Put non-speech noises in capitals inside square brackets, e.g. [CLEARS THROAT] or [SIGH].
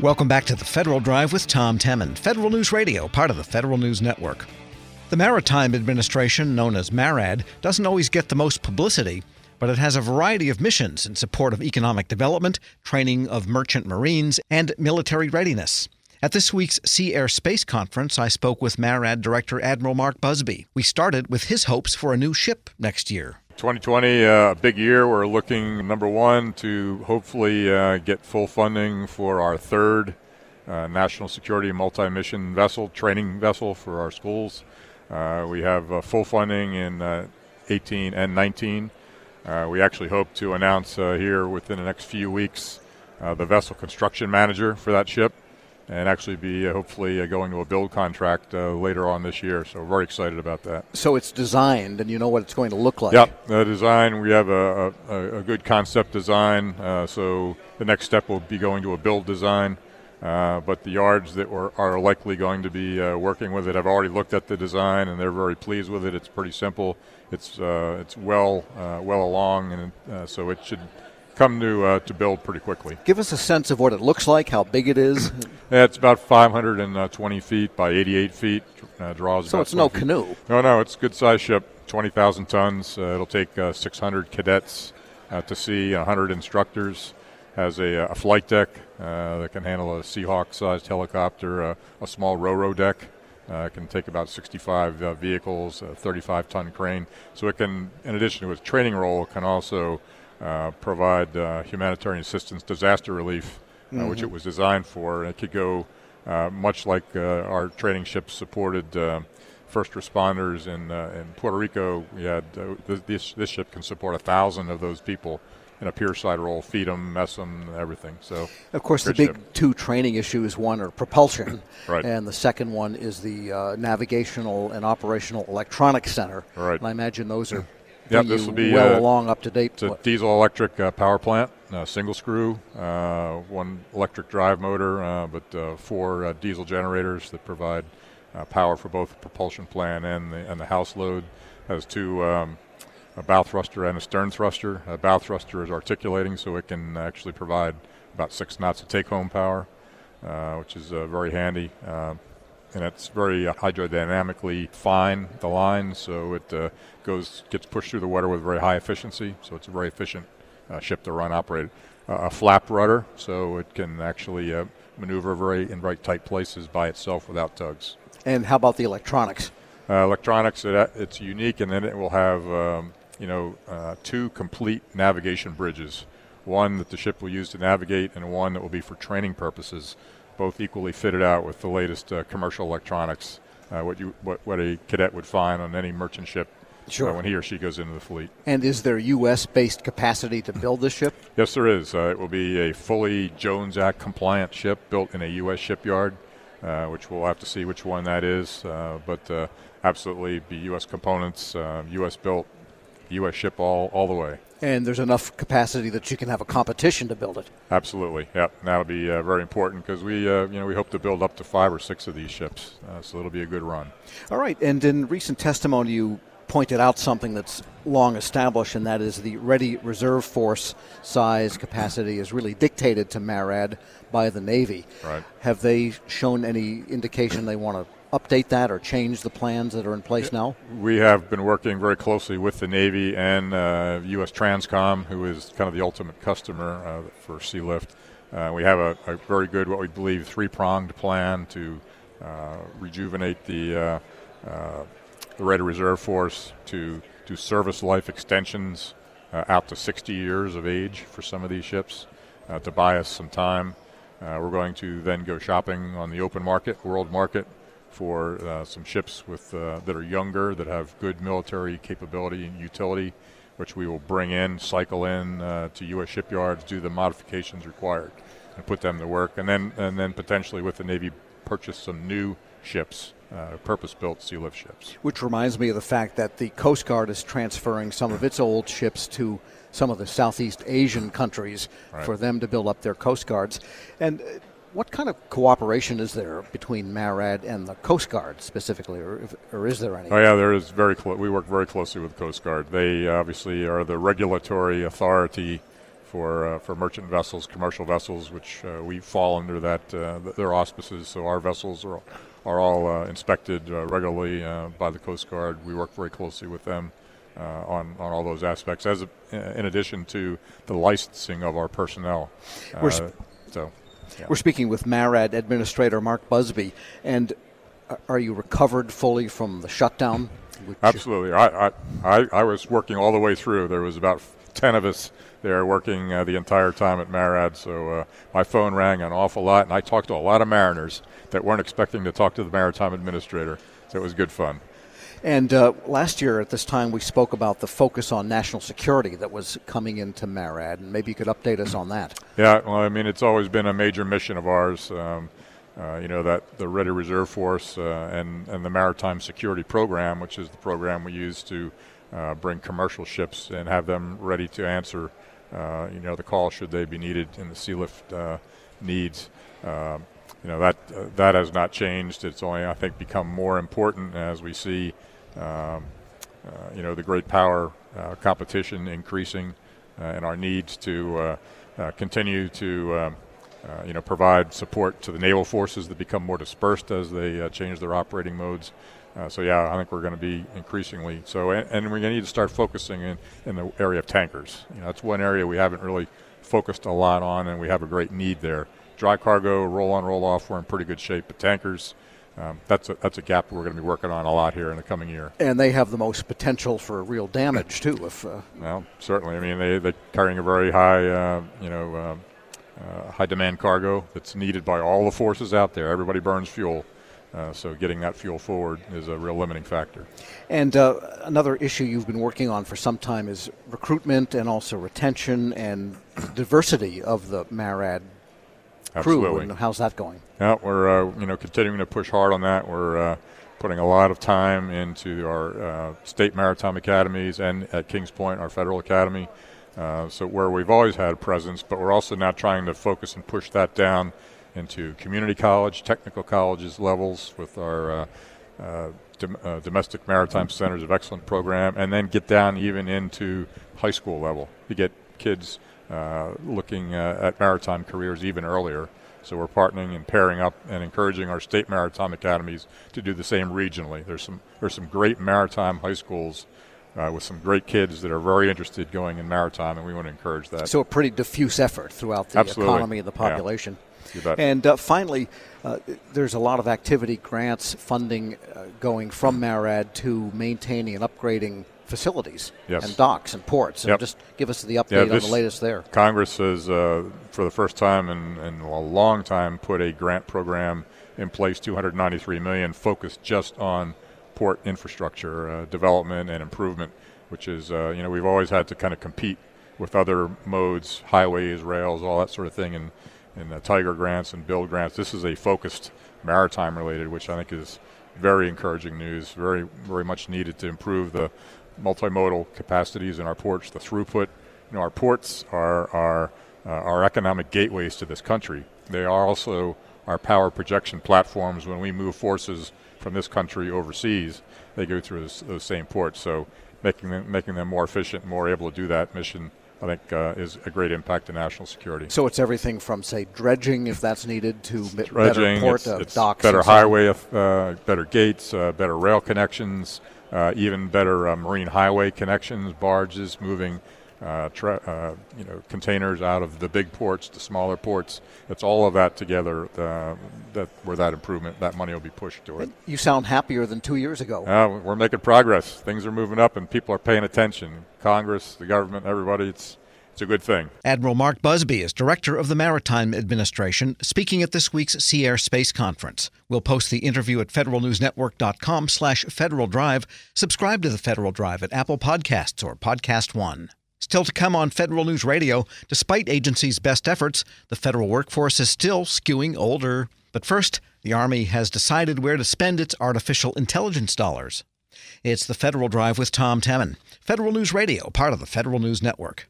Welcome back to the Federal Drive with Tom Temin, Federal News Radio, part of the Federal News Network. The Maritime Administration, known as MARAD, doesn't always get the most publicity, but it has a variety of missions in support of economic development, training of merchant marines, and military readiness. At this week's Sea Air Space Conference, I spoke with MARAD Director Admiral Mark Busby. We started with his hopes for a new ship next year. 2020, uh, a uh, big year. We're looking, number one, to hopefully uh, get full funding for our third uh, national security multi mission vessel, training vessel for our schools. Uh, we have full funding in uh, 18 and 19. we actually hope to announce here within the next few weeks the vessel construction manager for that ship and actually be uh, hopefully uh, going to a build contract uh, later on this year. So very excited about that. So it's designed, and you know what it's going to look like. Yep, the design. We have a, a, a good concept design. Uh, so the next step will be going to a build design. Uh, but the yards that were, are likely going to be uh, working with it have already looked at the design and they're very pleased with it. It's pretty simple. It's it's well well along, and so it should come to uh, to build pretty quickly. Give us a sense of what it looks like, how big it is. yeah, it's about 520 feet by 88 feet. Uh, draws. So it's no feet. canoe. No, no, it's a good size ship. 20,000 tons. Uh, it'll take uh, 600 cadets to sea, 100 instructors. Has a, a flight deck uh, that can handle a Seahawk-sized helicopter, a small ro-ro deck. Uh, can take about 65 uh, vehicles, a 35 ton crane. So it can, in addition to its training role, can also uh, provide uh, humanitarian assistance, disaster relief, uh, mm-hmm. which it was designed for. it could go much like our training ships supported first responders in in Puerto Rico. We had this this ship can support a thousand of those people in a pier side role, feed them, mess them, everything. So, of course, the big ship. two training issues: one are propulsion, [COUGHS] right. and the second one is the uh, navigational and operational electronics center. Right. And I imagine those are Yep, this will be well uh, along up to date. It's a diesel electric uh, power plant, uh, single screw, uh, one electric drive motor, uh, but uh, four diesel generators that provide power for both the propulsion plant and the and the house load. Has two. Um, a bow thruster and a stern thruster. A bow thruster is articulating, so it can actually provide about six knots of take-home power, which is very handy and it's very uh, hydrodynamically fine, the line, so it uh, goes gets pushed through the water with very high efficiency. So it's a very efficient uh, ship to run, operate. Uh, a flap rudder, so it can actually uh, maneuver very in very tight places by itself without tugs. And how about the electronics? Uh, electronics, it, it's unique, and then it will have um, you know two complete navigation bridges. One that the ship will use to navigate, and one that will be for training purposes both equally fitted out with the latest uh, commercial electronics, uh, what you what, what a cadet would find on any merchant ship uh, when he or she goes into the fleet. And is there U.S. based capacity to build this ship? [LAUGHS] Yes, there is. Uh, it will be a fully Jones Act compliant ship built in a U.S. shipyard, uh, which we'll have to see which one that is. Uh, but absolutely, be U.S. components, U.S. built, U.S. ship all all the way and there's enough capacity that you can have a competition to build it. Absolutely, yep. And that'll be uh, very important because we, uh, you know, we hope to build up to five or six of these ships, uh, so it'll be a good run. All right, and in recent testimony, you pointed out something that's long established, and that is the ready reserve force size capacity is really dictated to MARAD by the Navy. Right. Have they shown any indication they want to update that or change the plans that are in place now? We have been working very closely with the Navy and uh, U.S. Transcom, who is kind of the ultimate customer uh, for Sealift. Uh, we have a, a, very good, what we believe, three pronged plan to uh, rejuvenate the, uh, uh, the Ready Reserve Force, to do service life extensions out to 60 years of age for some of these ships, to buy us some time. we're going to then go shopping on the open market, world market, for uh, some ships with uh, that are younger that have good military capability and utility, which we will bring in, cycle in uh, to U.S. shipyards, do the modifications required, and put them to work, and then and then potentially with the Navy purchase some new ships. Uh, purpose-built sea lift ships. Which reminds me of the fact that the Coast Guard is transferring some of its old ships to some of the Southeast Asian countries right. for them to build up their Coast Guards. And uh, what kind of cooperation is there between MARAD and the Coast Guard specifically, or, or is there any? Oh yeah, there is very. Clo- we work very closely with the Coast Guard. They obviously are the regulatory authority for uh, for merchant vessels, commercial vessels, which uh, we fall under that uh, their auspices. So our vessels are are all uh, inspected uh, regularly by the Coast Guard. We work very closely with them on on all those aspects, as a, in addition to the licensing of our personnel. so. Yeah. We're speaking with MARAD Administrator Mark Busby, and are you recovered fully from the shutdown? Absolutely. I, I, I was working all the way through. There was about 10 of us there working uh, the entire time at MARAD, so uh, my phone rang an awful lot, and I talked to a lot of mariners that weren't expecting to talk to the Maritime Administrator, so it was good fun. And uh, last year at this time, we spoke about the focus on national security that was coming into MARAD, and maybe you could update us on that. Yeah, well, I mean, it's always been a major mission of ours. Um, uh, you know that the Ready Reserve Force uh, and and the Maritime Security Program, which is the program we use to uh, bring commercial ships and have them ready to answer, uh, you know, the call should they be needed in the sea lift uh, needs. Um, you know that that has not changed. It's only I think become more important as we see, um, you know, the great power competition increasing, and our needs to continue to um, uh, you know, provide support to the naval forces that become more dispersed as they uh, change their operating modes. Uh, so yeah, I think we're going to be increasingly so, and, and we're going to need to start focusing in, in the area of tankers. You know, that's one area we haven't really focused a lot on, and we have a great need there. Dry cargo, roll on, roll off, we're in pretty good shape, but tankers. Um, that's a that's a gap we're going to be working on a lot here in the coming year. And they have the most potential for real damage too. If uh, well, certainly. I mean, they they're carrying a very high, uh, you know, uh, uh, high demand cargo that's needed by all the forces out there. Everybody burns fuel. Uh, so getting that fuel forward is a real limiting factor. And uh, another issue you've been working on for some time is recruitment and also retention and [CLEARS THROAT] diversity of the MARAD crew. Absolutely. And how's that going? Yeah, we're uh, you know continuing to push hard on that. We're uh, putting a lot of time into our uh, state maritime academies and at Kings Point, our federal academy. Uh, so where we've always had a presence, but we're also now trying to focus and push that down into community college, technical colleges levels with our uh, uh, dom- uh, domestic maritime centers of excellence program, and then get down even into high school level to get kids looking at maritime careers even earlier. So we're partnering and pairing up and encouraging our state maritime academies to do the same regionally. There's some there's some great maritime high schools uh, with some great kids that are very interested going in maritime, and we want to encourage that. So a pretty diffuse effort throughout the Absolutely. economy and the population. Yeah. And uh, finally, uh, there's a lot of activity grants funding uh, going from MARAD to maintaining and upgrading facilities yes. and docks and ports. Yep. just give us the update yeah, on the latest there. Congress has, uh, for the first time in, in, a long time, put a grant program in place, 293 million, focused just on port infrastructure uh, development and improvement, which is, uh, you know, we've always had to kind of compete with other modes, highways, rails, all that sort of thing, and in the Tiger grants and build grants. This is a focused maritime related, which I think is very encouraging news, very, very much needed to improve the multimodal capacities in our ports, the throughput. You know, our ports are, are uh, our economic gateways to this country. They are also our power projection platforms when we move forces from this country overseas, they go through those, those same ports. So making them making them more efficient, more able to do that mission. I think uh, is a great impact to national security. So it's everything from, say, dredging if that's needed, to dredging, better port it's, it's docks, better highway, uh, better gates, uh, better rail connections, even better uh, marine highway connections, barges moving uh, tra- uh, you know, containers out of the big ports to smaller ports. It's all of that together uh, that where that improvement, that money will be pushed toward. You sound happier than two years ago. Uh, we're making progress. Things are moving up, and people are paying attention. Congress, the government, everybody. It's it's a good thing. Admiral Mark Busby is director of the Maritime Administration, speaking at this week's Sea Air Space Conference. We'll post the interview at federalnewsnetwork.com slash Federal Drive. Subscribe to the Federal Drive at Apple Podcasts or Podcast One. Still to come on Federal News Radio, despite agency's best efforts, the federal workforce is still skewing older. But first, the Army has decided where to spend its artificial intelligence dollars. It's the Federal Drive with Tom Temin. Federal News Radio, part of the Federal News Network.